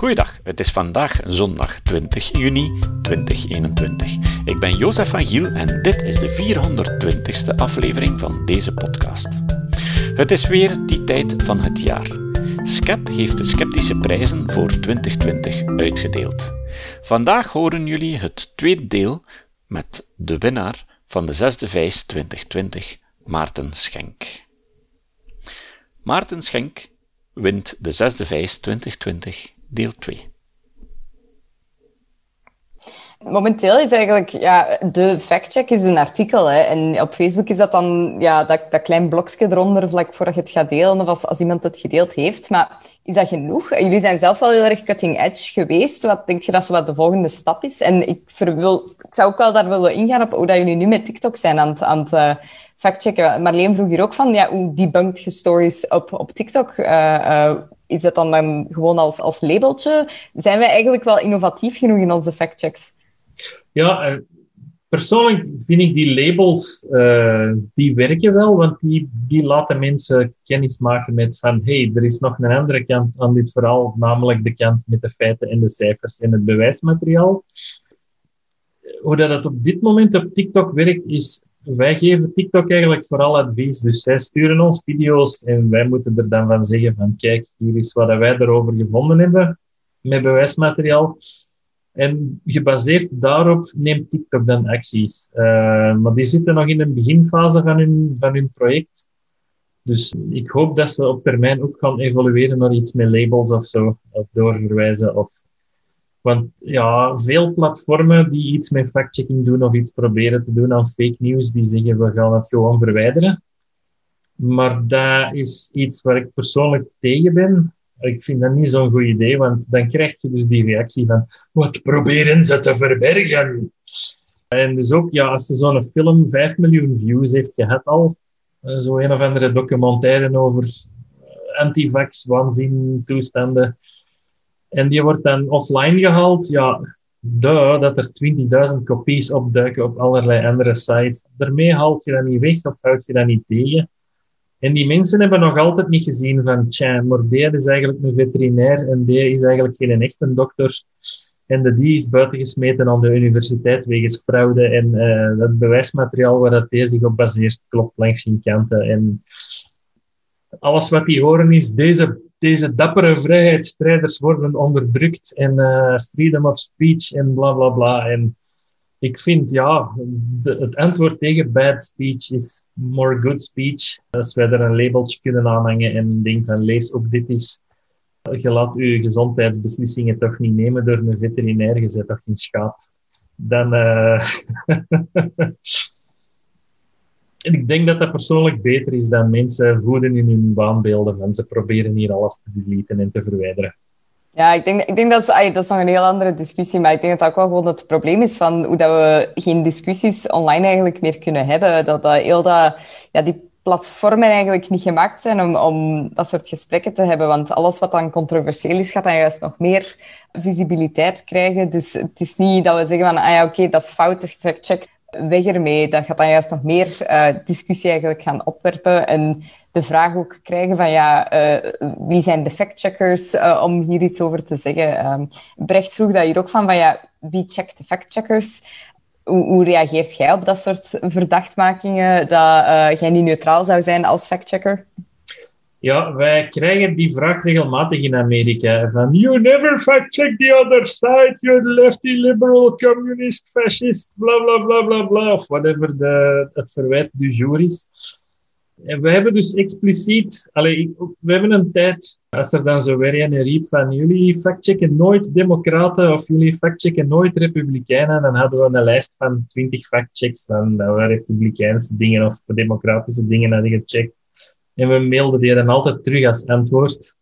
Goeiedag, het is vandaag zondag 20 juni 2021. Ik ben Jozef van Giel en dit is de 420ste aflevering van deze podcast. Het is weer die tijd van het jaar. Scep heeft de sceptische prijzen voor 2020 uitgedeeld. Vandaag horen jullie het tweede deel met de winnaar van de zesde vijs 2020, Maarten Schenk. Maarten Schenk wint de zesde vijs 2020 deel 2. Momenteel is eigenlijk ja, de factcheck is een artikel. Hè. En op Facebook is dat dan ja, dat, dat klein blokje eronder, vlak voordat je het gaat delen, of als, als iemand het gedeeld heeft. Maar is dat genoeg? Jullie zijn zelf wel heel erg cutting edge geweest. Wat denk je dat zo wat de volgende stap is? En ik, ik zou ook wel daar willen ingaan op hoe dat jullie nu met TikTok zijn aan het, aan het uh, factchecken. Marleen vroeg hier ook van, ja, hoe debunked je stories op, op TikTok? Uh, uh, is dat dan, dan gewoon als, als labeltje? Zijn wij eigenlijk wel innovatief genoeg in onze factchecks? Ja, eh, persoonlijk vind ik die labels, uh, die werken wel, want die, die laten mensen kennis maken met van, hey, er is nog een andere kant aan dit verhaal, namelijk de kant met de feiten en de cijfers en het bewijsmateriaal. Hoe dat op dit moment op TikTok werkt, is wij geven TikTok eigenlijk vooral advies. Dus zij sturen ons video's en wij moeten er dan van zeggen van kijk, hier is wat wij erover gevonden hebben met bewijsmateriaal. En gebaseerd daarop neemt TikTok dan acties. Uh, maar die zitten nog in de beginfase van hun, van hun project. Dus ik hoop dat ze op termijn ook gaan evolueren naar iets met labels of zo. Of doorverwijzen of want ja, veel platformen die iets met factchecking doen of iets proberen te doen aan fake news, die zeggen we gaan het gewoon verwijderen. Maar dat is iets waar ik persoonlijk tegen ben. Ik vind dat niet zo'n goed idee, want dan krijg je dus die reactie van wat proberen ze te verbergen? En dus ook, ja, als zo'n film 5 miljoen views heeft gehad al, eh, zo een of andere documentaire over eh, antivax, waanzin, toestanden, en die wordt dan offline gehaald. Ja, dat er 20.000 kopies opduiken op allerlei andere sites. Daarmee haalt je dat niet weg of houd je dat niet tegen. En die mensen hebben nog altijd niet gezien van, tja, maar is eigenlijk een veterinair en die is eigenlijk geen echte dokter. En de die is buitengesmeten aan de universiteit wegens fraude. En uh, dat bewijsmateriaal waar dat deze zich op baseert, klopt langs geen kanten. En alles wat die horen is, deze deze dappere vrijheidsstrijders worden onderdrukt en uh, freedom of speech en bla bla bla. En ik vind, ja, het antwoord tegen bad speech is more good speech. Als wij er een labeltje kunnen aanhangen en denken van lees ook dit is. Je laat je gezondheidsbeslissingen toch niet nemen door een veterinair, je zet toch geen schaap. Dan, uh, En ik denk dat dat persoonlijk beter is dan mensen voeden in hun waanbeelden van ze proberen hier alles te deleten en te verwijderen. Ja, ik denk, ik denk dat, is, dat is nog een heel andere discussie, maar ik denk dat dat ook wel gewoon het probleem is van hoe dat we geen discussies online eigenlijk meer kunnen hebben. Dat, dat heel dat, ja, die platformen eigenlijk niet gemaakt zijn om, om dat soort gesprekken te hebben, want alles wat dan controversieel is, gaat dan juist nog meer visibiliteit krijgen. Dus het is niet dat we zeggen van, ah ja, oké, dat is fout, is gefactcheckt weg ermee. Dat gaat dan juist nog meer uh, discussie eigenlijk gaan opwerpen. En de vraag ook krijgen van ja, uh, wie zijn de factcheckers uh, om hier iets over te zeggen. Um, Brecht vroeg dat hier ook van, van ja, wie checkt de factcheckers? Hoe, hoe reageert jij op dat soort verdachtmakingen? Dat jij niet neutraal zou zijn als factchecker? Ja, wij krijgen die vraag regelmatig in Amerika. Van, you never fact check the other side, you're lefty, liberal, communist, fascist, bla bla bla bla bla, of whatever de, het verwijt du jour is. En we hebben dus expliciet, allee, we hebben een tijd, als er dan zo weer een riep van jullie factchecken nooit democraten of jullie factchecken nooit republikeinen, dan hadden we een lijst van twintig factchecks van dat we republikeinse dingen of democratische dingen hadden gecheckt. En we mailden die dan altijd terug als antwoord.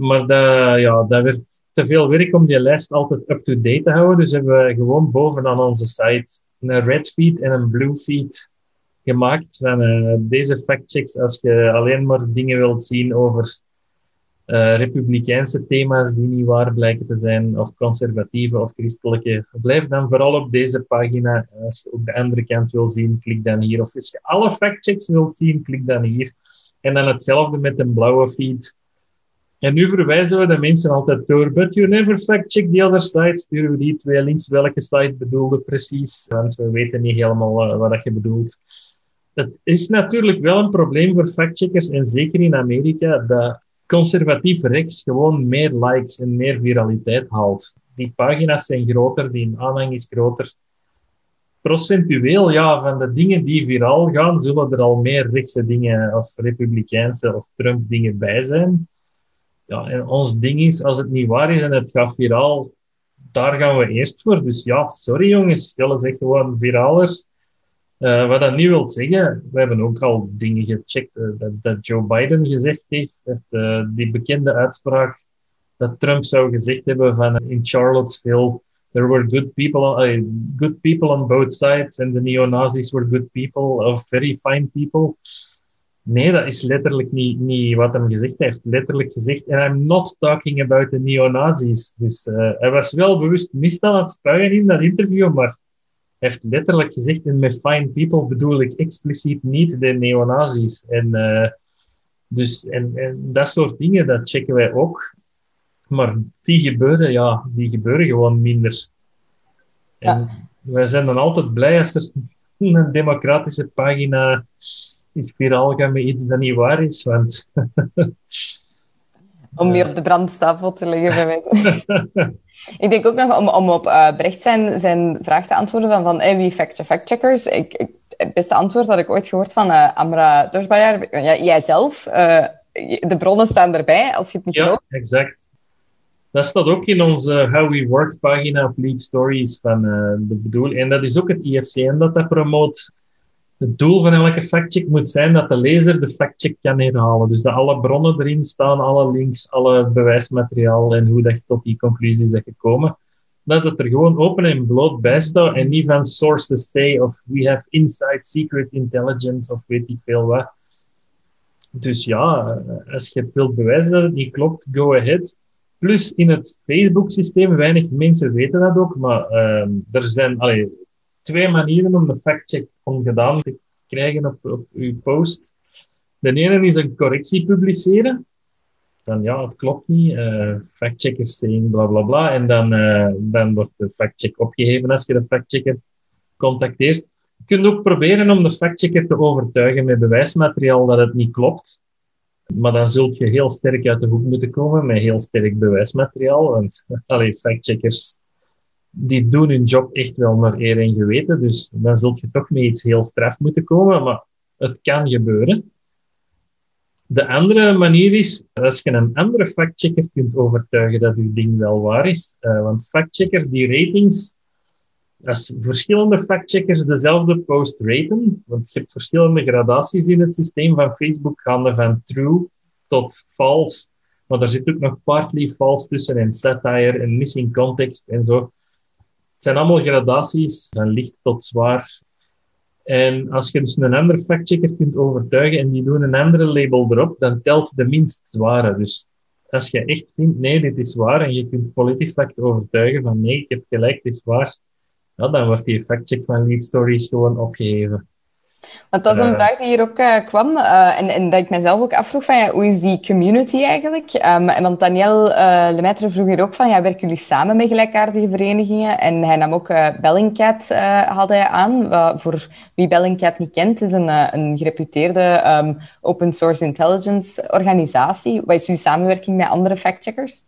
Maar dat, ja, dat werd te veel werk om die lijst altijd up-to-date te houden. Dus hebben we gewoon bovenaan onze site een red feed en een blue feed gemaakt van uh, deze factchecks. Als je alleen maar dingen wilt zien over uh, republikeinse thema's die niet waar blijken te zijn, of conservatieve of christelijke, blijf dan vooral op deze pagina. Als je ook de andere kant wil zien, klik dan hier. Of als je alle factchecks wilt zien, klik dan hier. En dan hetzelfde met een blauwe feed. En nu verwijzen we de mensen altijd door. But you never fact-check the other side. Sturen we die twee links welke site bedoelde precies. Want we weten niet helemaal uh, wat je bedoelt. Het is natuurlijk wel een probleem voor factcheckers. En zeker in Amerika. Dat conservatief rechts gewoon meer likes en meer viraliteit haalt. Die pagina's zijn groter. Die aanhang is groter procentueel, ja, van de dingen die viraal gaan, zullen er al meer rechtse dingen of republikeinse of Trump dingen bij zijn. Ja, en ons ding is, als het niet waar is en het gaat viraal, daar gaan we eerst voor. Dus ja, sorry jongens, jullie zeggen gewoon viraler. Uh, wat dat niet wil zeggen, we hebben ook al dingen gecheckt uh, dat, dat, Joe Biden gezegd heeft, uh, die bekende uitspraak dat Trump zou gezegd hebben van in Charlottesville there were good people, uh, good people on both sides, and the neo-Nazis were good people, of very fine people. Nee, dat is letterlijk niet, wat hij gezegd heeft. Letterlijk gezegd, and I'm not talking about the neo-Nazis. Dus uh, hij was wel bewust mist aan het in dat interview, maar hij heeft letterlijk gezegd, en met fine people bedoel ik expliciet niet de neo-Nazis. En, uh, dus, en, en dat soort dingen, dat checken wij ook. Maar die gebeuren, ja, die gebeuren gewoon minder. En wij zijn dan altijd blij als er een democratische pagina is viraal gaan met iets dat niet waar is, want... om die op de brandstapel te leggen, bij mij. ik denk ook nog om, om op uh, Brecht zijn, zijn vraag te antwoorden van, van hey, wie fact factcheckers. Ik, ik, het beste antwoord had ik ooit gehoord van uh, Amra Dorsbayer. Ja, jijzelf. Uh, de bronnen staan erbij, als je het niet ja, gelooft. exact. Dat staat ook in onze How We Work pagina op Lead Stories van uh, de bedoeling. En dat is ook het IFCN dat dat promoot. Het doel van elke factcheck moet zijn dat de lezer de factcheck kan herhalen. Dus dat alle bronnen erin staan, alle links, alle bewijsmateriaal en hoe dat je tot die conclusies bent gekomen. Dat het er gewoon open en bloot bij staat en niet van sources say of we have inside secret intelligence of weet ik veel wat. Dus ja, als je wilt bewijzen dat het niet klopt, go ahead. Plus in het Facebook-systeem, weinig mensen weten dat ook, maar uh, er zijn twee manieren om de factcheck ongedaan te krijgen op, op uw post. De ene is een correctie publiceren. Dan ja, het klopt niet. Uh, factcheckers saying bla bla bla. En dan, uh, dan wordt de factcheck opgeheven als je de factchecker contacteert. Je kunt ook proberen om de factchecker te overtuigen met bewijsmateriaal dat het niet klopt. Maar dan zult je heel sterk uit de hoek moeten komen met heel sterk bewijsmateriaal. Want allee, factcheckers die doen hun job echt wel naar eer en geweten. Dus dan zult je toch met iets heel straf moeten komen. Maar het kan gebeuren. De andere manier is als je een andere factchecker kunt overtuigen dat uw ding wel waar is. Uh, want factcheckers die ratings als verschillende factcheckers dezelfde post raten, want je hebt verschillende gradaties in het systeem van Facebook, gaande van true tot false, maar daar zit ook nog partly false tussen en satire en missing context en zo. Het zijn allemaal gradaties van licht tot zwaar. En als je dus een andere factchecker kunt overtuigen en die doen een andere label erop, dan telt de minst zware. Dus als je echt vindt, nee, dit is waar, en je kunt PolitiFact overtuigen van nee, ik heb gelijk, dit is waar, ja, dan wordt die factcheck van lead stories gewoon opgeheven. Want dat is een vraag die hier ook uh, kwam uh, en, en, dat ik mezelf ook afvroeg van ja, hoe is die community eigenlijk? Um, en want Daniel uh, Lemaitre vroeg hier ook van ja, werken jullie samen met gelijkaardige verenigingen? En hij nam ook Bellingcat had hij aan. voor wie Bellingcat niet kent, is een, een gereputeerde um, open source intelligence organisatie. Wat is jullie samenwerking met andere factcheckers?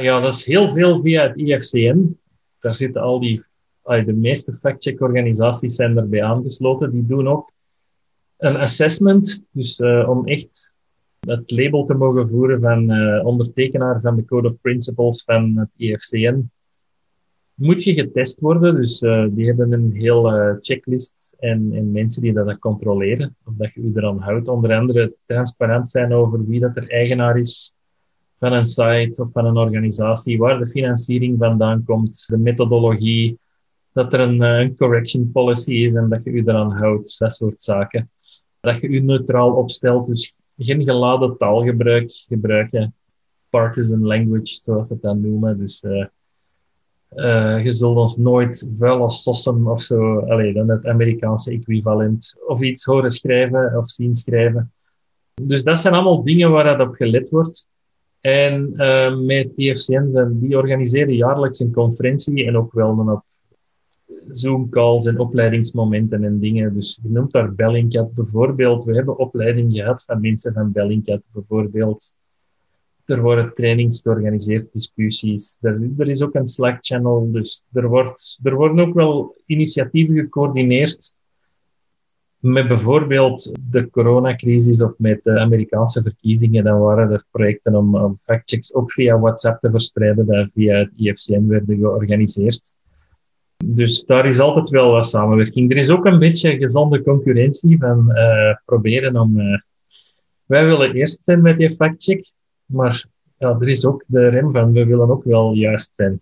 ja, dat is heel veel via het IFCN. Daar zitten al die de meeste fact-check-organisaties zijn erbij aangesloten. Die doen ook een assessment, dus uh, om echt het label te mogen voeren van uh, ondertekenaar van de Code of Principles van het IFCN. Moet je getest worden, dus uh, die hebben een heel checklist en, en, mensen die dat controleren, of dat je u eraan houdt. Onder andere transparant zijn over wie dat er eigenaar is van een site of van een organisatie, waar de financiering vandaan komt, de methodologie, dat er een, eh, een correction policy is en dat je je eraan houdt, dat soort zaken. Dat je je neutraal opstelt, dus geen geladen taalgebruik gebruiken. Partisan language, zoals ze dan noemen. Dus uh, uh, je zult ons nooit vuil als sossen of zo, allee, dan het Amerikaanse equivalent, of iets horen schrijven of zien schrijven. Dus dat zijn allemaal dingen waar dat op gelet wordt. En met IFCN, die organiseren jaarlijks een conferentie en ook wel dan op Zoom-calls en opleidingsmomenten en dingen. Dus je noemt daar Bellingcat bijvoorbeeld. We hebben opleiding gehad van mensen van Bellingcat bijvoorbeeld. Er worden trainings georganiseerd, discussies. Er, is ook een Slack-channel, dus er, wordt, er worden ook wel initiatieven gecoördineerd met bijvoorbeeld de coronacrisis of met de Amerikaanse verkiezingen, dan waren er projecten om, om factchecks ook via WhatsApp te verspreiden, die via het IFCN werden georganiseerd. Dus daar is altijd wel wat samenwerking. Er is ook een beetje gezonde concurrentie van uh, proberen om. Uh, wij willen eerst zijn met die factcheck, maar ja, er is ook de rem van we willen ook wel juist zijn.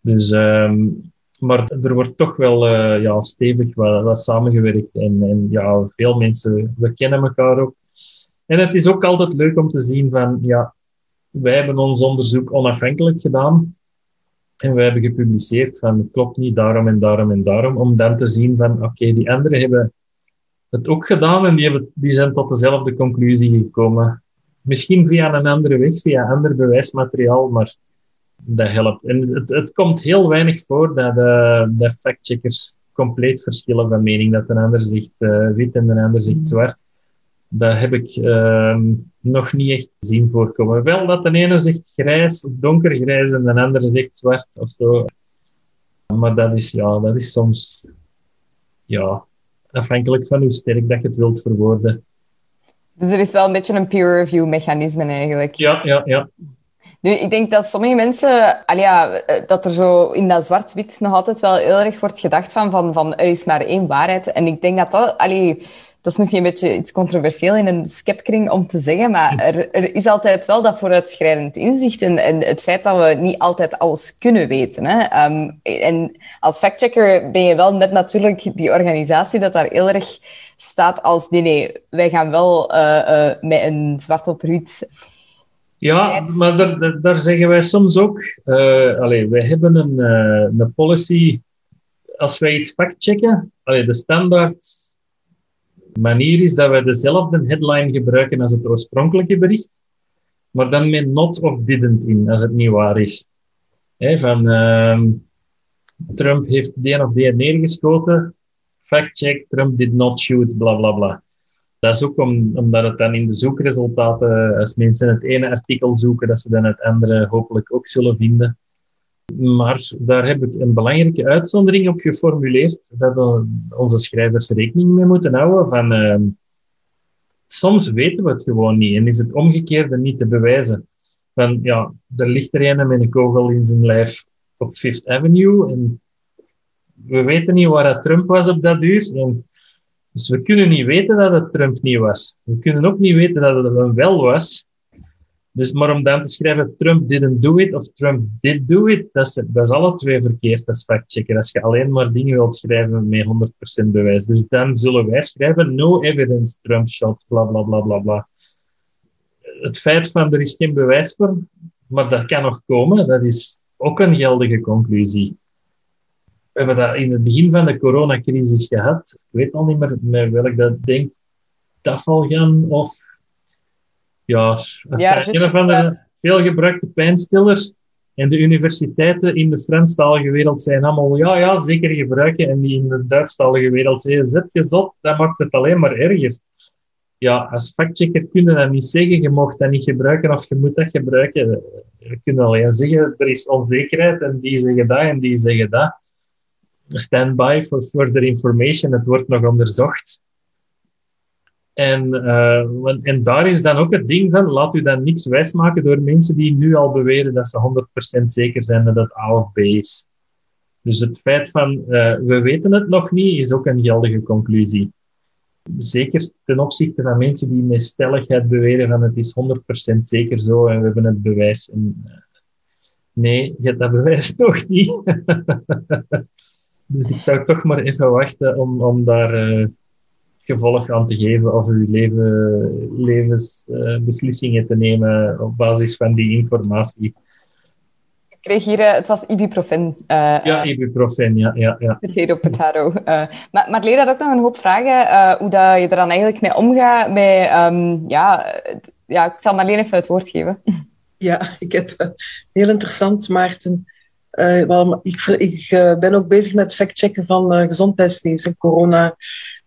Dus um, maar er wordt toch wel uh, ja, stevig wat, wat samengewerkt. En, en ja, veel mensen, we kennen elkaar ook. En het is ook altijd leuk om te zien van, ja, wij hebben ons onderzoek onafhankelijk gedaan. En wij hebben gepubliceerd van, het klopt niet, daarom en daarom en daarom. Om dan te zien van, oké, die anderen hebben het ook gedaan en die, hebben, die zijn tot dezelfde conclusie gekomen. Misschien via een andere weg, via ander bewijsmateriaal, maar dat helpt. En het, het komt heel weinig voor dat de, de factcheckers compleet verschillen van mening. Dat een ander zegt uh, wit en een ander zegt mm. zwart. Dat heb ik uh, nog niet echt zien voorkomen. Wel dat de ene zegt grijs of donkergrijs en de andere zegt zwart of zo. Maar dat is, ja, dat is soms ja, afhankelijk van hoe sterk dat je het wilt verwoorden. Dus er is wel een beetje een peer review mechanisme eigenlijk. Ja, ja, ja. Nu, ik denk dat sommige mensen, ja, eh, dat er zo in dat zwart-wit nog altijd wel heel erg wordt gedacht van, van, van er is maar één waarheid. En ik denk dat dat, allee, dat is misschien een beetje iets controversieel in een skepkring om te zeggen, maar er, er is altijd wel dat vooruitschrijdend inzicht en, en het feit dat we niet altijd alles kunnen weten. Hè. Um, en als factchecker ben je wel net natuurlijk die organisatie dat daar heel erg staat als nee, nee, wij gaan wel uh, uh, met een zwart op ruut ja, maar daar, daar, zeggen wij soms ook. Uh, allee, wij hebben een, uh, een policy. Als wij iets factchecken, allee, de standaard manier is dat wij dezelfde headline gebruiken als het oorspronkelijke bericht, maar dan met not of didn't in, als het niet waar is. Van uh, Trump heeft de een of die neergeschoten, fact check, Trump did not shoot, bla bla bla. Dat is ook omdat het dan in de zoekresultaten, als mensen het ene artikel zoeken, dat ze dan het andere hopelijk ook zullen vinden. Maar daar heb ik een belangrijke uitzondering op geformuleerd, dat onze schrijvers rekening mee moeten houden van uh, soms weten we het gewoon niet en is het omgekeerde niet te bewijzen. Van ja, er ligt er een met een kogel in zijn lijf op Fifth Avenue en we weten niet waar dat Trump was op dat uur. En dus we kunnen niet weten dat het Trump niet was. We kunnen ook niet weten dat het hem wel was. Dus, maar om dan te schrijven Trump didn't do it of Trump did do it, dat is, dat is alle twee verkeerd als factchecker. Als je alleen maar dingen wilt schrijven met 100% bewijs. Dus dan zullen wij schrijven no evidence Trump shot, bla bla bla bla bla. Het feit van er is geen bewijs voor, maar dat kan nog komen, dat is ook een geldige conclusie we hebben dat in het begin van de coronacrisis gehad. Ik weet al niet meer met welk dat denk. Tafalgan of ja, ja een van de veelgebruikte pijnstiller. En de universiteiten in de Franstalige wereld zijn allemaal, ja, ja, zeker gebruiken. En die in de Duitsstalige wereld zeggen, zet je zot, dat maakt het alleen maar erger. Ja, als factchecker kun je dat niet zeggen, je mag dat niet gebruiken of je moet dat gebruiken. Je kunt alleen zeggen, er is onzekerheid en die zeggen dat en die zeggen dat standby for further information. Het wordt nog onderzocht. En, uh, en daar is dan ook het ding van, laat u dan niks wijsmaken door mensen die nu al beweren dat ze 100% zeker zijn dat het A of B is. Dus het feit van, uh, we weten het nog niet, is ook een geldige conclusie. Zeker ten opzichte van mensen die met stelligheid beweren van het is 100% zeker zo en we hebben het bewijs. En, uh, nee, je hebt dat bewijs nog niet. Dus ik zou toch maar even wachten om, om daar gevolg aan te geven of uw leven, levensbeslissingen uh, te nemen op basis van die informatie. kreeg hier, het was ibuprofen. ja, ibuprofen, ja. ja, ja. Potato, potato. maar, maar had ook nog een hoop vragen, hoe dat je er dan eigenlijk mee omgaat. Met, um, ja, ja, ik zal alleen even het woord geven. Ja, ik heb heel interessant, Maarten. wel, ik, ik ben ook bezig met het factchecken van gezondheidsnieuws en corona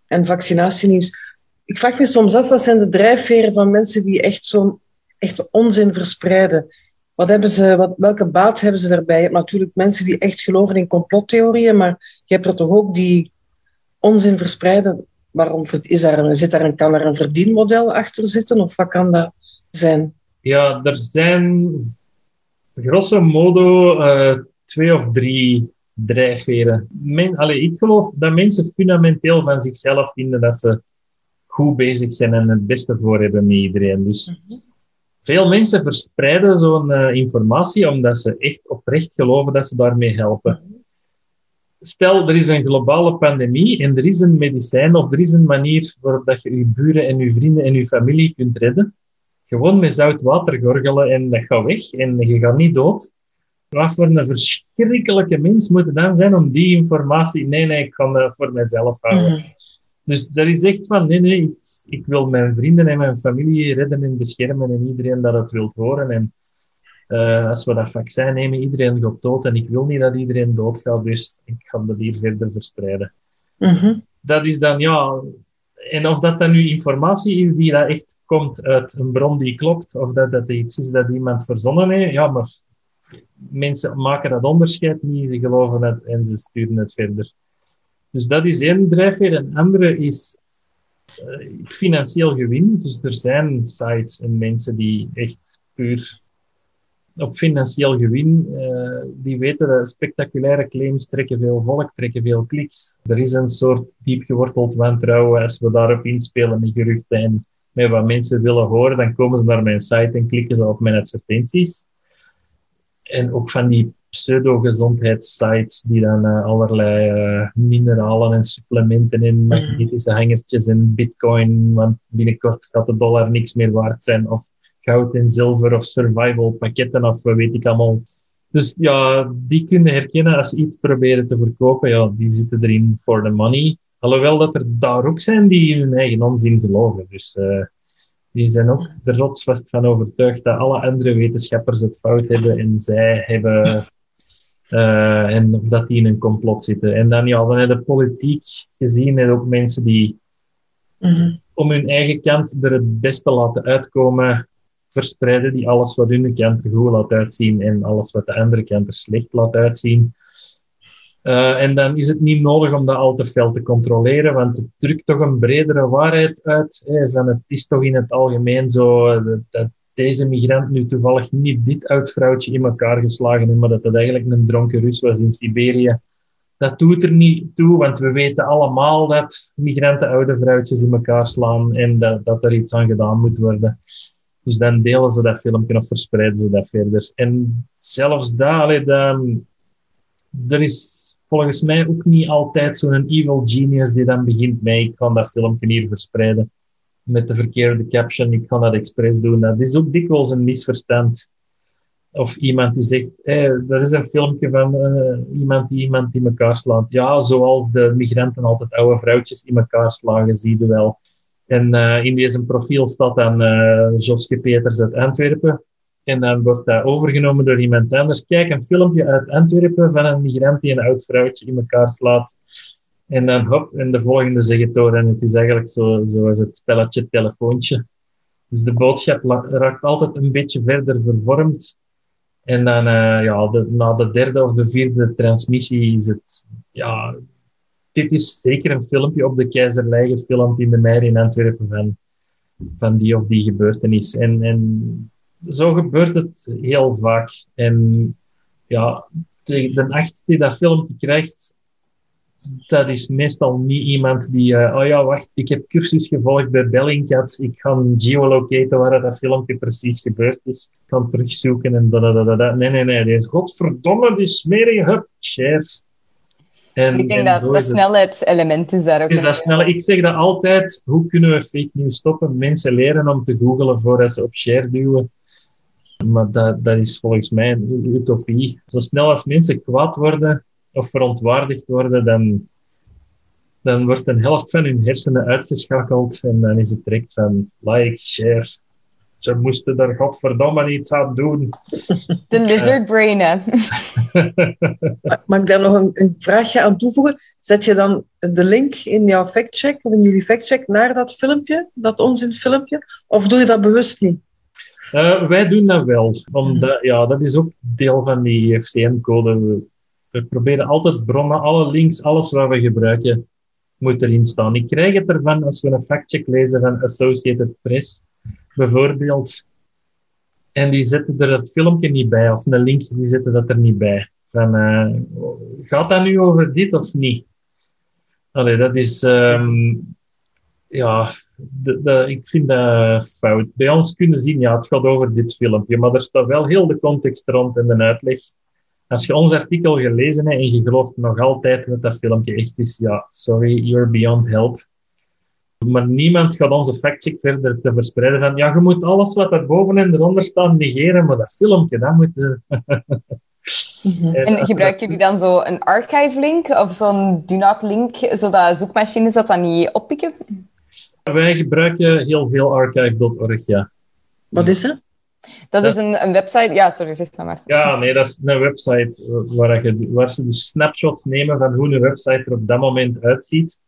en vaccinatienieuws. Ik vraag me soms af, wat zijn de drijfveren van mensen die echt zo'n echt onzin verspreiden? Wat hebben ze, wat, welke baat hebben ze daarbij? Je hebt natuurlijk mensen die echt geloven in complottheorieën, maar je hebt er toch ook die onzin verspreiden. Waarom is daar een, zit daar een, kan er een verdienmodel achter zitten? Of wat kan dat zijn? Ja, er zijn grosso modo uh, twee of drie drijfveren. Men, allez, ik geloof dat mensen fundamenteel van zichzelf vinden dat ze goed bezig zijn en het beste voor hebben met iedereen. Dus mhm. veel mensen verspreiden zo'n uh, informatie omdat ze echt oprecht geloven dat ze daarmee helpen. Mhm. Stel, er is een globale pandemie en er is een medicijn of er is een manier waarop dat je je buren en je vrienden en je familie kunt redden. Gewoon met zout water gorgelen en dat gaat weg en je gaat niet dood. Wat voor een verschrikkelijke mens moet het dan zijn om die informatie... Nee, nee, ik ga het voor mezelf houden. Mhm. Dus dat is echt van, nee, nee, ik, ik, wil mijn vrienden en mijn familie redden en beschermen en iedereen dat het wilt horen. En uh, als we dat vaccin nemen, iedereen gaat dood en ik wil niet dat iedereen doodgaat, dus ik ga dat hier verder verspreiden. Mm Dat is dan, ja... En of dat dan nu informatie is die dat echt komt uit een bron die klopt, of dat dat iets is dat iemand verzonnen heeft, ja, maar mensen maken dat onderscheid niet, ze geloven het en ze sturen het verder. Dus dat is één drijfveer. Een andere is uh, financieel gewin. Dus er zijn sites en mensen die echt puur op financieel gewin, uh, die weten dat spectaculaire claims trekken veel volk, trekken veel kliks. Er is een soort diep geworteld wantrouwen als we daarop inspelen met geruchten en met wat mensen willen horen, dan komen ze naar mijn site en klikken ze op mijn advertenties. En ook van die pseudo-gezondheidssites die dan uh, allerlei uh, mineralen en supplementen en mm. magnetische hangertjes en bitcoin, want binnenkort gaat de dollar niks meer waard zijn, of goud en zilver of survival pakketten of wat weet ik allemaal. Dus ja, die kunnen herkennen als ze iets proberen te verkopen, ja, die zitten erin for the money. Alhoewel dat er daar ook zijn die in hun eigen onzin geloven. Dus uh, die zijn ook er rotsvast van overtuigd dat alle andere wetenschappers het fout hebben en zij hebben uh, en of dat die in een complot zitten. En dan, ja, dan heb je politiek gezien en ook mensen die mm om hun eigen kant er het beste laten uitkomen, verspreiden die alles wat hun kant er goed laat uitzien en alles wat de andere kant er slecht laat uitzien. Uh, en dan is het niet nodig om dat al te veel te controleren, want het drukt toch een bredere waarheid uit. Hè, van het is toch in het algemeen zo dat, dat deze migrant nu toevallig niet dit oud vrouwtje in elkaar geslagen heeft, maar dat het eigenlijk een dronken Rus was in Siberië. Dat doet er niet toe, want we weten allemaal dat migranten oude vrouwtjes in elkaar slaan en dat, dat er iets aan gedaan moet worden. Dus dan delen ze dat filmpje of verspreiden ze dat verder. En zelfs daar, er is volgens mij ook niet altijd zo'n evil genius die dan begint met ik kan dat filmpje hier verspreiden met de verkeerde caption, ik ga dat expres doen. Dat is ook dikwijls een misverstand. Of iemand die zegt, hey, er is een filmpje van uh, iemand die iemand in elkaar slaat. Ja, zoals de migranten altijd oude vrouwtjes in elkaar slagen, zie je wel. En uh, in deze profiel staat dan uh, Joske Peters uit Antwerpen. En dan wordt dat overgenomen door iemand anders. Kijk, een filmpje uit Antwerpen van een migrant die een oud vrouwtje in elkaar slaat. En dan hop, en de volgende zeg het door. En het is eigenlijk zo, zoals het spelletje telefoontje. Dus de boodschap raakt altijd een beetje verder vervormd. En dan, uh, ja, na de derde of de vierde transmissie is het, ja, dit is zeker een filmpje op de Keizerlei gefilmd in de mei in Antwerpen van, van die of die gebeurtenis. En, en zo gebeurt het heel vaak. En ja, de, acht die dat filmpje krijgt, dat is meestal niet iemand die, uh, oh ja, wacht, ik heb cursus gevolgd bij Bellingcat, ik ga geolocaten waar dat filmpje precies gebeurd is, ik kan terugzoeken en da, da, da. Nee, nee, nee, deze godverdomme, die smerige, hup, shares. En, ik denk dat dat snelheidselement is daar ook. Is dat snelle? Ik zeg dat altijd, hoe kunnen we fake news stoppen? Mensen leren om te googlen voordat ze op share duwen. Maar dat, dat is volgens mij een utopie. Zo snel als mensen kwaad worden of verontwaardigd worden, dan, dan wordt een helft van hun hersenen uitgeschakeld en dan is het direct van like, share. Ze moesten daar godverdomme iets aan doen. De lizard brain, hè. Mag ik daar nog een, een, vraagje aan toevoegen? Zet je dan de link in jouw factcheck, of in jullie factcheck, naar dat filmpje, dat onzinfilmpje? Of doe je dat bewust niet? Uh, wij doen dat wel. Omdat, ja, dat is ook deel van die IFCM-code. We, we, proberen altijd bronnen, alle links, alles wat we gebruiken, moet erin staan. Ik krijg het ervan als we een factcheck lezen van Associated Press, bijvoorbeeld. En die zetten er het filmpje niet bij, of een link, die zetten dat er niet bij. Van, uh, gaat dat nu over dit of niet? Allee, dat is... Um, ja, de, de, ik vind dat fout. Bij ons kunnen zien, ja, het gaat over dit filmpje, maar er staat wel heel de context rond en de uitleg. Als je ons artikel gelezen hebt en je gelooft nog altijd dat dat filmpje echt is, ja, sorry, you're beyond help. Maar niemand gaat onze factcheck verder te verspreiden van, ja, je moet alles wat erboven en eronder staat negeren, maar dat filmpje, dat moet... En gebruiken jullie dan zo een archive link of zo'n do not link, zodat zoekmachines dat dan niet oppikken? Wij gebruiken heel veel archive.org, ja. Wat is dat? Dat is een, een website. Ja, sorry, zeg maar. Ja, nee, dat is een website waar, je, waar ze dus snapshots nemen van hoe een website er op dat moment uitziet.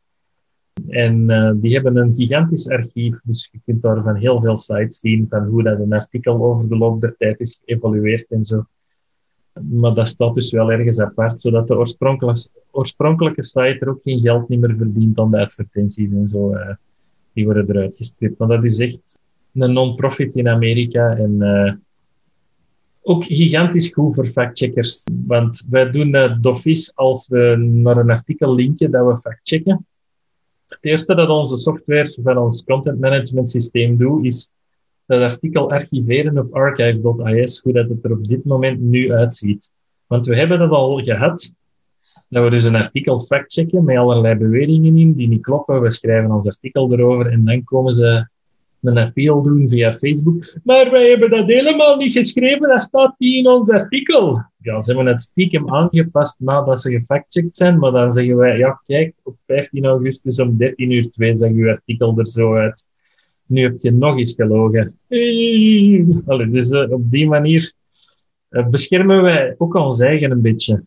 En uh, die hebben een gigantisch archief, dus je kunt daar van heel veel sites zien van hoe dat een artikel over de loop der tijd is geëvolueerd en zo. Maar dat staat dus wel ergens apart, zodat de oorspronkelijke, oorspronkelijke site er ook geen geld meer verdient aan de advertenties en zo. Uh, die worden eruit gestript. Maar dat is echt een non-profit in Amerika en uh, ook gigantisch goed voor factcheckers. Want wij doen dat doffies als we naar een artikel linken dat we factchecken. Het eerste dat onze software van ons content management systeem doet, is dat artikel archiveren op archive.is, hoe dat het er op dit moment nu uitziet. Want we hebben dat al gehad, dat we dus een artikel factchecken met allerlei beweringen in die niet kloppen. We schrijven ons artikel erover en dan komen ze een appeal doen via Facebook. Maar wij hebben dat helemaal niet geschreven, dat staat niet in ons artikel. Ja, ze hebben het stiekem aangepast nadat ze gefactcheckt zijn, maar dan zeggen wij, ja kijk, op 15 augustus om 13 uur 2 zag uw artikel er zo uit. Nu heb je nog eens gelogen. Dus uh, op die manier uh, beschermen wij ook ons eigen een beetje.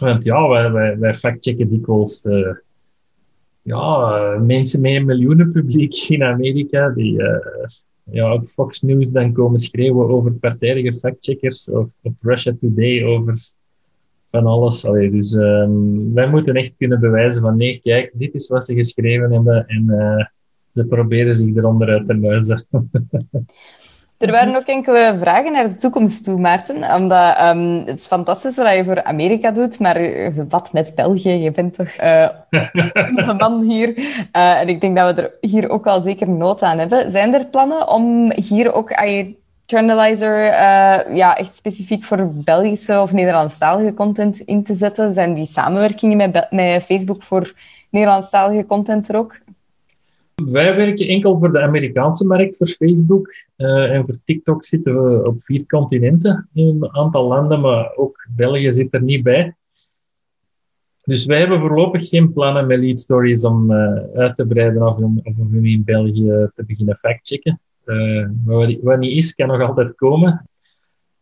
Want ja, wij, factchecken dikwijls uh, ja, mensen met een miljoenen publiek in Amerika die uh, ja, op Fox News dan komen schreeuwen over partijdige factcheckers of op Russia Today over van alles. Allee, dus um, wij moeten echt kunnen bewijzen van nee, kijk, dit is wat ze geschreven hebben en uh, ze proberen zich eronder uit te luizen. Er waren ook enkele vragen naar de toekomst toe, Maarten. Omdat um, het is fantastisch wat je voor Amerika doet, maar wat met België? Je bent toch uh, een man hier. Uh, en ik denk dat we er hier ook wel zeker nood aan hebben. Zijn er plannen om hier ook je Journalizer uh, ja, echt specifiek voor Belgische of Nederlandstalige content in te zetten? Zijn die samenwerkingen met, met Facebook voor Nederlandstalige content er ook? Wij werken enkel voor de Amerikaanse markt, voor Facebook. Uh, en voor TikTok zitten we op vier continenten in een aantal landen, maar ook België zit er niet bij. Dus wij hebben voorlopig geen plannen met lead stories om uh, uit te breiden of om, om in België te beginnen factchecken. Uh, maar wat, wat niet is, kan nog altijd komen.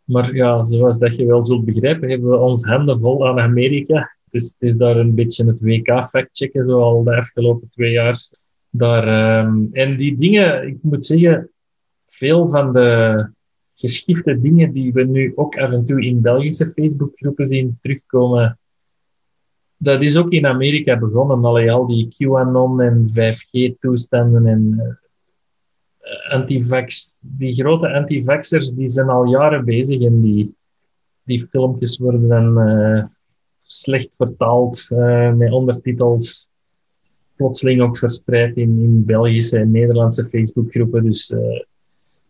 Maar ja, zoals dat je wel zult begrijpen, hebben we ons handen vol aan Amerika. Dus het is daar een beetje het WK factchecken, zoal de afgelopen twee jaar daar, um, en die dingen, ik moet zeggen, veel van de geschifte dingen die we nu ook af en toe in Belgische Facebookgroepen zien terugkomen, dat is ook in Amerika begonnen. Al die QAnon en 5G-toestanden en uh, antivax, die grote antivaxers, die zijn al jaren bezig en die, die filmpjes worden dan uh, slecht vertaald uh, met ondertitels plotseling ook verspreid in, in Belgische en Nederlandse Facebookgroepen. Dus uh,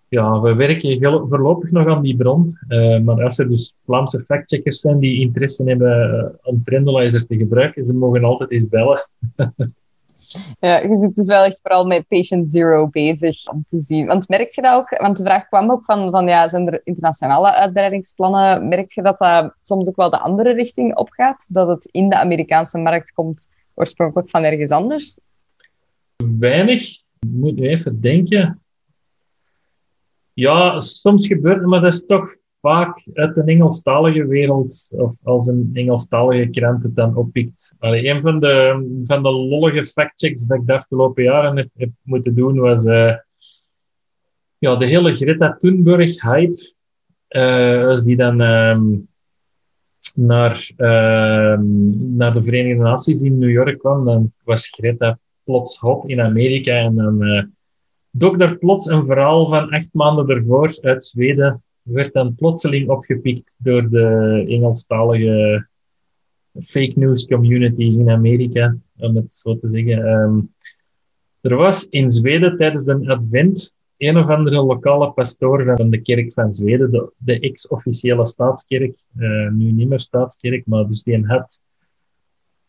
ja, we werken voorlopig nog aan die bron. Uh, maar als er dus Vlaamse factcheckers zijn die interesse hebben uh, om Trendalizer te gebruiken, ze mogen altijd eens bellen. Ja, je zit dus wel echt vooral met patient zero bezig om te zien. Want merk je dat ook? Want de vraag kwam ook van, van ja, zijn er internationale uitbreidingsplannen? Merk je dat dat soms ook wel de andere richting opgaat? Dat het in de Amerikaanse markt komt oorspronkelijk van ergens anders? Weinig. Moet even denken. Ja, soms gebeurt het, maar dat is toch vaak uit de Engelstalige wereld, of als een Engelstalige krant het dan oppikt. Allee, een van de, van de lollige factchecks dat ik de afgelopen jaren heb, heb moeten doen, was uh, ja, de hele Greta Thunberg-hype. Uh, die dan um, naar, uh, naar de Verenigde Naties in New York kwam, dan was Greta plots hot in Amerika en dan uh, plots een verhaal van acht maanden ervoor uit Zweden werd dan plotseling opgepikt door de Engelstalige fake news community in Amerika, om het zo te zeggen. Um, er was in Zweden tijdens de Advent een of andere lokale pastoor van de kerk van Zweden, de, de ex-officiële staatskerk, uh, nu niet meer staatskerk, maar dus die had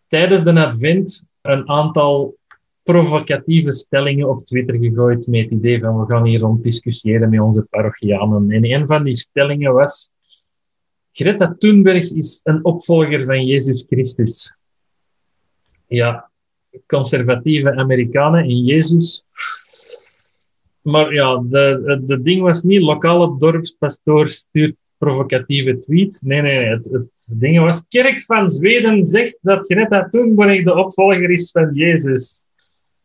tijdens de Advent een aantal provocatieve stellingen op Twitter gegooid met het idee van we gaan hier rond discussiëren met onze parochianen. En een van die stellingen was Greta Thunberg is een opvolger van Jezus Christus. Ja, conservatieve Amerikanen en Jezus. Maar ja, de, ding was niet lokale dorpspastoor stuurt provocatieve tweet. Nee, nee, nee. Het, het ding was Kerk van Zweden zegt dat Greta Thunberg de opvolger is van Jezus.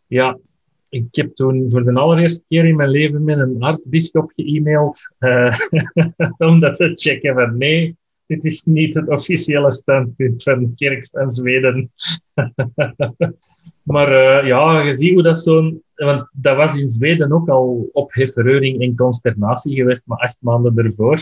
Ja, ik heb toen voor de allereerste keer in mijn leven met een aartsbisschop geëmaild uh, om dat te checken van nee, dit is niet het officiële standpunt van kerk van Zweden. maar uh, ja, je ziet hoe dat zo'n... Want dat was in Zweden ook al op reuring en consternatie geweest, maar acht maanden ervoor.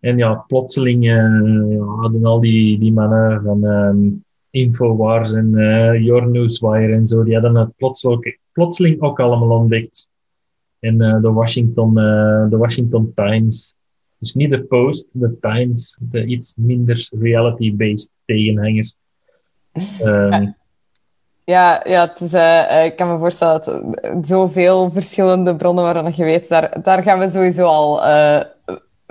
En ja, plotseling ja, hadden al die, die mannen van ehm, Infowars en uh, Your Newswire en zo, die hadden het plots ook, plotseling ook allemaal ontdekt. En uh, de, Washington, de Washington Times. Dus niet de Post, de Times, de iets minder reality-based tegenhangers. Um, ja het is, uh, ik kan me voorstellen dat zoveel verschillende bronnen waarvan je weet, daar, daar gaan we sowieso al uh,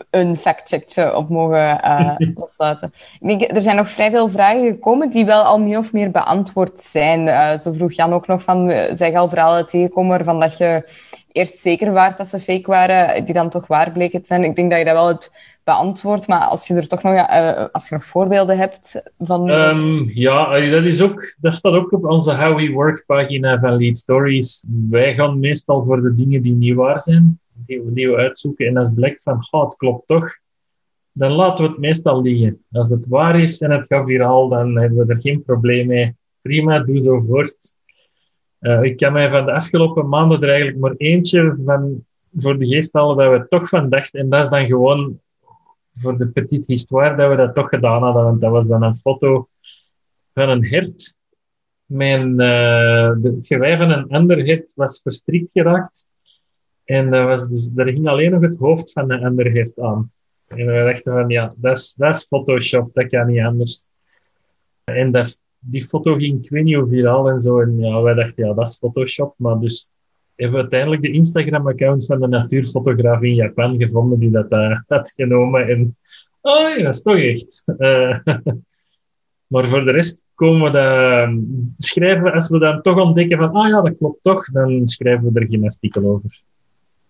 een factcheckje op mogen uh, loslaten. Ik denk, er zijn nog vrij veel vragen gekomen die wel al min of meer beantwoord zijn. Uh, zo vroeg Jan ook nog van, uh, zijn al verhalen tegenkomen waarvan dat je eerst zeker waart dat ze fake waren, die dan toch waar bleken te zijn. Ik denk dat je dat wel hebt beantwoord, maar als je er toch nog, als je nog voorbeelden hebt van... Um, ja, dat, is ook, dat staat ook op onze How We Work pagina van Lead Stories. Wij gaan meestal voor de dingen die niet waar zijn die, we uitzoeken. En als blijkt van, het klopt toch, dan laten we het meestal liggen. Als het waar is en het gaat viraal, dan hebben we er geen probleem mee. Prima, doe zo voort. Uh, ik kan mij van de afgelopen maanden er eigenlijk maar eentje van voor de geest halen dat we toch van dachten. En dat is dan gewoon voor de petite histoire dat we dat toch gedaan hadden. Want dat was dan een foto van een hert. Mijn, uh, het gewei van een ander hert was verstrikt geraakt. En dat was dus, ging alleen nog het hoofd van de andere hert aan. En we dachten van, ja, dat is, Photoshop, dat kan niet anders. En dat, die foto ging, ik weet niet viraal en zo. En ja, wij dachten, ja, dat is Photoshop. Maar dus hebben we uiteindelijk de Instagram-account van de natuurfotograaf in Japan gevonden die dat uh, had genomen. En, oh dat is toch echt. Uh, maar voor de rest komen we dat, schrijven we, als we dan toch ontdekken van, ah ja, dat klopt toch, dan schrijven we er geen artikel over.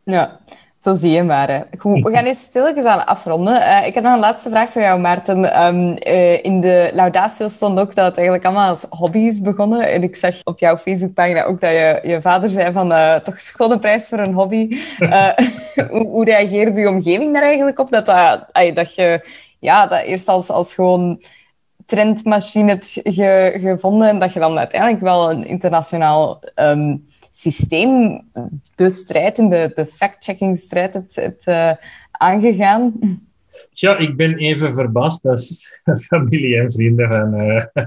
Ja, zo zie je maar. Goed, we gaan eens stilletjes aan afronden. Uh, ik heb nog een laatste vraag voor jou, Maarten. Um, uh, in de laudatio stond ook dat het eigenlijk allemaal als hobby is begonnen. En ik zag op jouw Facebookpagina ook dat je, je vader zei van uh, toch schone prijs voor een hobby. hoe, hoe reageerde je omgeving daar eigenlijk op? Dat, dat, dat je ja, dat eerst als, als gewoon trendmachine hebt ge, gevonden en dat je dan uiteindelijk wel een internationaal... Um, systeem de strijd de, de fact-checking strijd hebt, uh, aangegaan? Ja, ik ben even verbaasd als familie en vrienden van... Uh,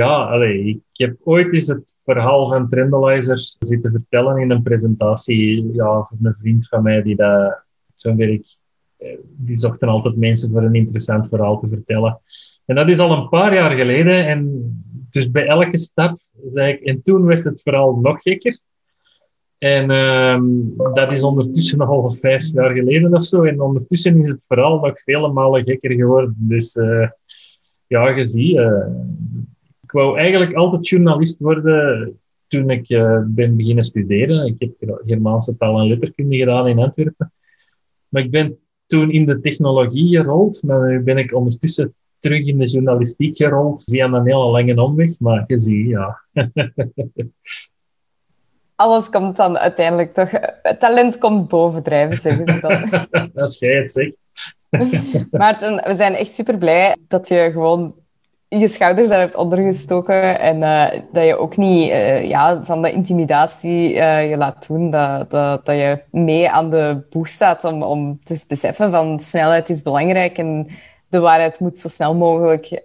ja, allee, ik heb ooit eens het verhaal van Trendalizers zitten vertellen in een presentatie ja, van een vriend van mij die dat zo'n werk... Eh, die zochten altijd mensen voor een interessant verhaal te vertellen. En dat is al een paar jaar geleden en dus bij elke stap zei ik, en toen werd het vooral nog gekker. En ehm, dat is ondertussen al vijf jaar geleden of zo. En ondertussen is het vooral nog vele malen gekker geworden. Dus uh, ja, je ziet, uh, ik wou eigenlijk altijd journalist worden toen ik uh, ben beginnen studeren. Ik heb Germaanse taal en letterkunde gedaan in Antwerpen. Maar ik ben toen in de technologie gerold, maar nu ben ik ondertussen terug in de journalistiek gerold via een hele lange omweg. Maar je ziet, ja. Alles komt dan uiteindelijk toch... Het talent komt bovendrijven, zeggen ze dan. Als jij het zegt. Maarten, we zijn echt super blij dat je gewoon je schouders daar hebt ondergestoken en uh, dat je ook niet uh, ja, van de intimidatie uh, je laat doen, dat, dat, dat je mee aan de boeg staat om, om te beseffen van snelheid is belangrijk en de waarheid moet zo snel mogelijk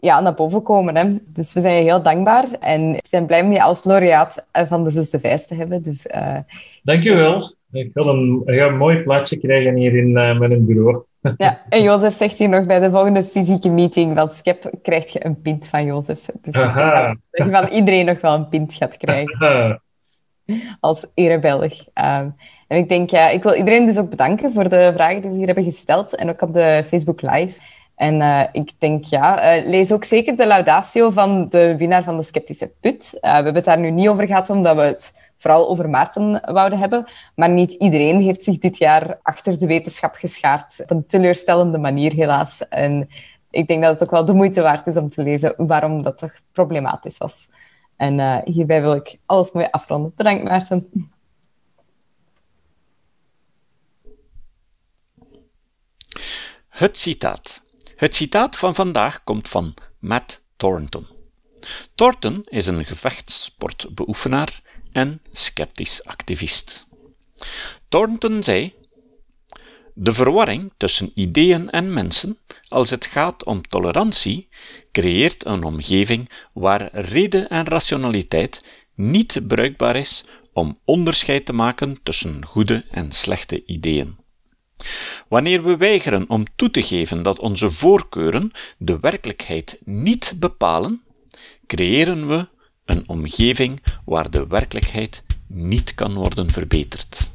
ja, naar boven komen. Hè. Dus we zijn je heel dankbaar en we zijn blij om je als laureaat van de zesde vijf te hebben. Dus, Dank je wel. Ik ga een, ik een mooi plaatje krijgen hier in mijn bureau. Ja, en Jozef zegt hier nog bij de volgende fysieke meeting van Skep krijg je een pint van Jozef. Dus dat je van iedereen nog wel een pint gaat krijgen. Als erebelg. Um, en ik denk, ja, ik wil iedereen dus ook bedanken voor de vragen die ze hier hebben gesteld. En ook op de Facebook Live. En uh, ik denk, ja, uh, lees ook zeker de laudatio van de winnaar van de Sceptische Put. Uh, we hebben het daar nu niet over gehad, omdat we het vooral over Maarten wouden hebben. Maar niet iedereen heeft zich dit jaar achter de wetenschap geschaard. Op een teleurstellende manier, helaas. En ik denk dat het ook wel de moeite waard is om te lezen waarom dat toch problematisch was. En uh, hierbij wil ik alles mooi afronden. Bedankt, Maarten. Het citaat. Het citaat van vandaag komt van Matt Thornton. Thornton is een gevechtssportbeoefenaar en sceptisch activist. Thornton zei: De verwarring tussen ideeën en mensen, als het gaat om tolerantie, creëert een omgeving waar reden en rationaliteit niet bruikbaar is om onderscheid te maken tussen goede en slechte ideeën. Wanneer we weigeren om toe te geven dat onze voorkeuren de werkelijkheid niet bepalen, creëren we een omgeving waar de werkelijkheid niet kan worden verbeterd.